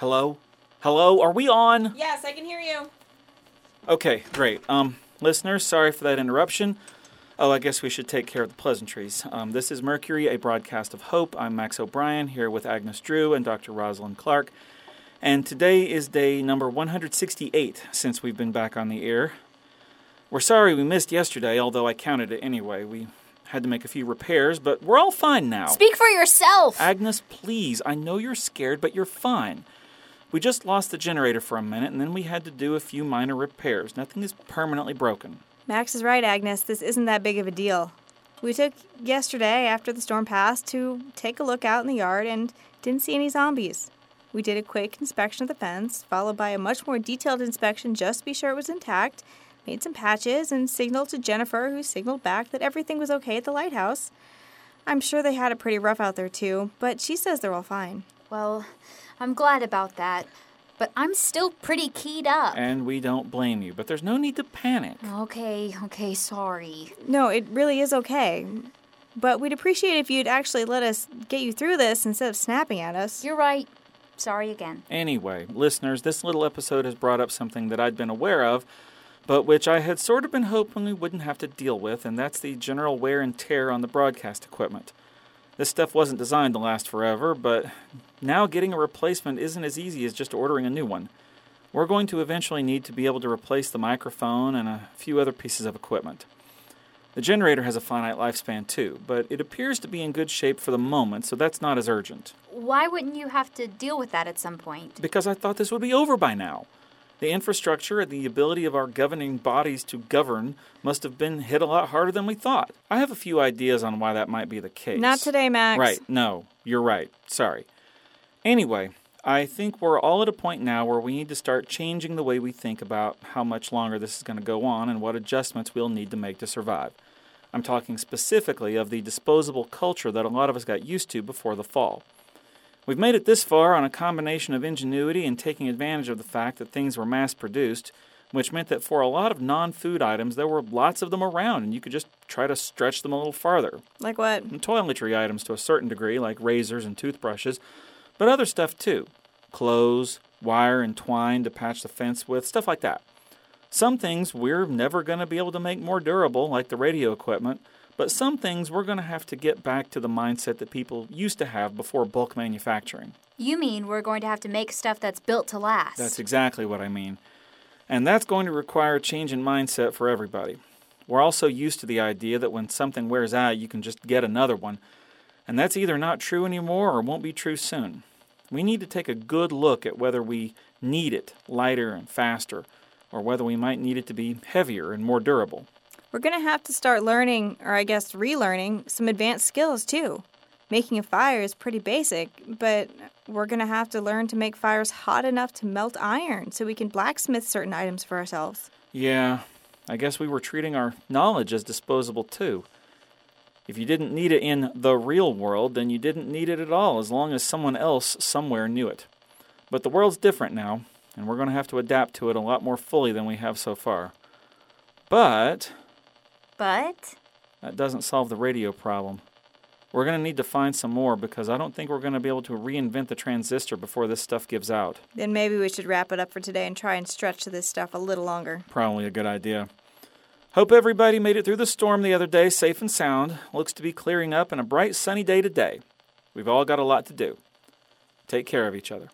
Hello? Hello? Are we on? Yes, I can hear you. Okay, great. Um, listeners, sorry for that interruption. Oh, I guess we should take care of the pleasantries. Um, this is Mercury, a broadcast of hope. I'm Max O'Brien here with Agnes Drew and Dr. Rosalind Clark. And today is day number 168 since we've been back on the air. We're sorry we missed yesterday, although I counted it anyway. We had to make a few repairs, but we're all fine now. Speak for yourself. Agnes, please. I know you're scared, but you're fine. We just lost the generator for a minute, and then we had to do a few minor repairs. Nothing is permanently broken. Max is right, Agnes. This isn't that big of a deal. We took yesterday, after the storm passed, to take a look out in the yard and didn't see any zombies. We did a quick inspection of the fence, followed by a much more detailed inspection just to be sure it was intact, made some patches, and signaled to Jennifer, who signaled back that everything was okay at the lighthouse. I'm sure they had it pretty rough out there, too, but she says they're all fine. Well, I'm glad about that. But I'm still pretty keyed up. And we don't blame you, but there's no need to panic. Okay, okay, sorry. No, it really is okay. But we'd appreciate if you'd actually let us get you through this instead of snapping at us. You're right. Sorry again. Anyway, listeners, this little episode has brought up something that I'd been aware of, but which I had sort of been hoping we wouldn't have to deal with, and that's the general wear and tear on the broadcast equipment. This stuff wasn't designed to last forever, but now getting a replacement isn't as easy as just ordering a new one. We're going to eventually need to be able to replace the microphone and a few other pieces of equipment. The generator has a finite lifespan too, but it appears to be in good shape for the moment, so that's not as urgent. Why wouldn't you have to deal with that at some point? Because I thought this would be over by now. The infrastructure and the ability of our governing bodies to govern must have been hit a lot harder than we thought. I have a few ideas on why that might be the case. Not today, Max. Right, no, you're right. Sorry. Anyway, I think we're all at a point now where we need to start changing the way we think about how much longer this is going to go on and what adjustments we'll need to make to survive. I'm talking specifically of the disposable culture that a lot of us got used to before the fall. We've made it this far on a combination of ingenuity and taking advantage of the fact that things were mass produced, which meant that for a lot of non food items, there were lots of them around and you could just try to stretch them a little farther. Like what? And toiletry items to a certain degree, like razors and toothbrushes, but other stuff too clothes, wire and twine to patch the fence with, stuff like that. Some things we're never going to be able to make more durable, like the radio equipment, but some things we're going to have to get back to the mindset that people used to have before bulk manufacturing. You mean we're going to have to make stuff that's built to last? That's exactly what I mean. And that's going to require a change in mindset for everybody. We're also used to the idea that when something wears out, you can just get another one. And that's either not true anymore or won't be true soon. We need to take a good look at whether we need it lighter and faster, or whether we might need it to be heavier and more durable. We're going to have to start learning, or I guess relearning, some advanced skills too. Making a fire is pretty basic, but we're going to have to learn to make fires hot enough to melt iron so we can blacksmith certain items for ourselves. Yeah, I guess we were treating our knowledge as disposable too. If you didn't need it in the real world, then you didn't need it at all, as long as someone else somewhere knew it. But the world's different now, and we're going to have to adapt to it a lot more fully than we have so far. But. But? That doesn't solve the radio problem. We're going to need to find some more because I don't think we're going to be able to reinvent the transistor before this stuff gives out. Then maybe we should wrap it up for today and try and stretch this stuff a little longer. Probably a good idea. Hope everybody made it through the storm the other day safe and sound. Looks to be clearing up and a bright sunny day today. We've all got a lot to do. Take care of each other.